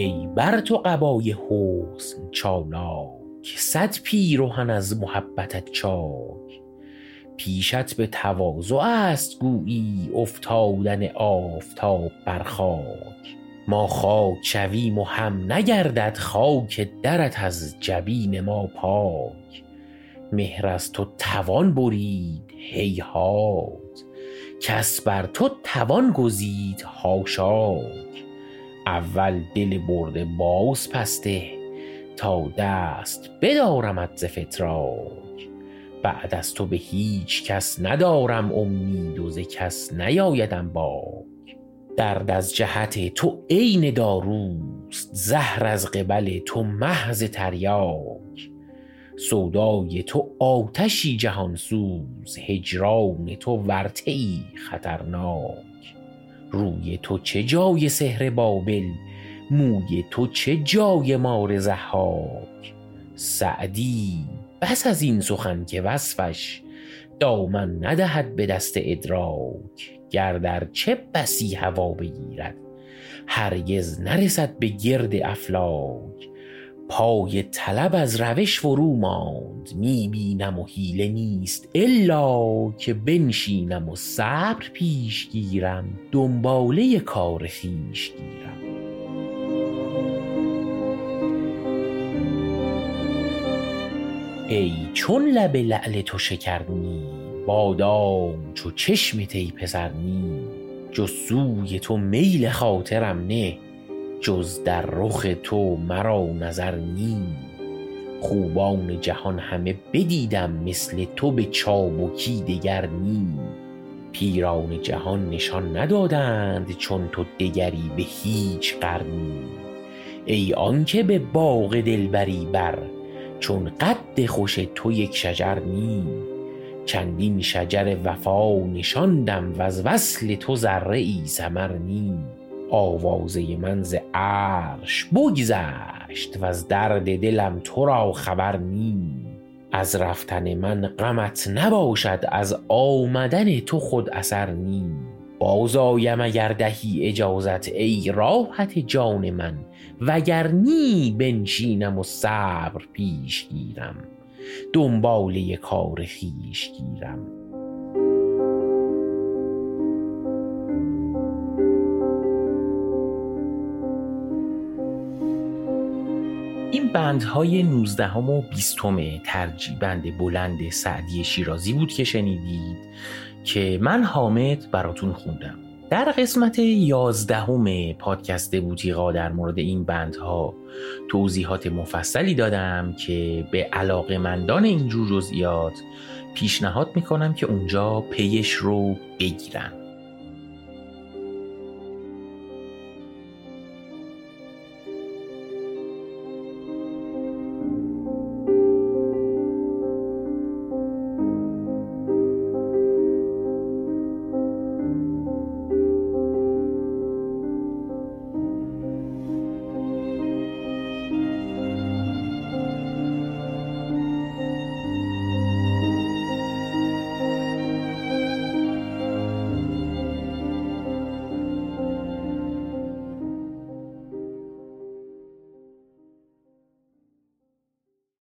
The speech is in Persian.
ای بر تو قبای حسن چالاک صد پیرهن از محبتت چاک. پیشت به تواضع است گویی افتادن آفتاب بر خاک. ما خاک شویم و هم نگردد خاک درت از جبین ما پاک. مهر از تو توان برید هیهات کس بر تو توان گزید حاشاک. اول دل برده باز پس ده تا دست بدارمت ز فتراک. بعد از تو به هیچ کس ندارم امید و ز کس نیایدم باک. درد از جهت تو عین داروست زهر از قبل تو محض تریاک. سودای تو آتشی جهانسوز هجران تو ورطه ای خطرناک. روی تو چه جای سحر بابل؟ موی تو چه جای مار ضحاک؟ سعدی بس از این سخن که وصفش دامن ندهد به دست ادراک. گر در چه بسی هوا بگیرد هرگز نرسد به گرد افلاک. پای طلب از روش فرو ماند. می بینم و حیله نیست الا که بنشینم و صبر پیش گیرم. دنباله کار خویش گیرم. ای چون لب لعل تو شکرنی بادام چو چشم تی پسرنی جز سوی تو میل خاطرم نه جز در رخ تو مرا نظر نی. خوبان جهان همه بدیدم مثل تو به چابکی دگر نی. پیران جهان نشان ندادند چون تو دگری به هیچ قرنی. ای آنکه به باغ دلبری بر چون قد خوش تو یک شجر نی. چندین شجر وفا نشاندم وز وصل تو ذره ای ثمر نی. آوازه من ز عرش بگذشت وز درد دلم تو را خبر نی از رفتن من غمت نباشد از آمدن تو خود اثر نی باز آیم اگر دهی اجازت ای راحت جان من وگر نی بنشینم و صبر پیش گیرم. دنباله کار خویش گیرم. این بندهای 19 و 20 ترجیبند بلند سعدی شیرازی بود که شنیدید که من حامد براتون خوندم. در قسمت یازدهم پادکست بوتیقا در مورد این بندها توضیحات مفصلی دادم که به علاقه مندان اینجور جزئیات پیشنهاد می‌کنم که اونجا پیش رو بگیرن.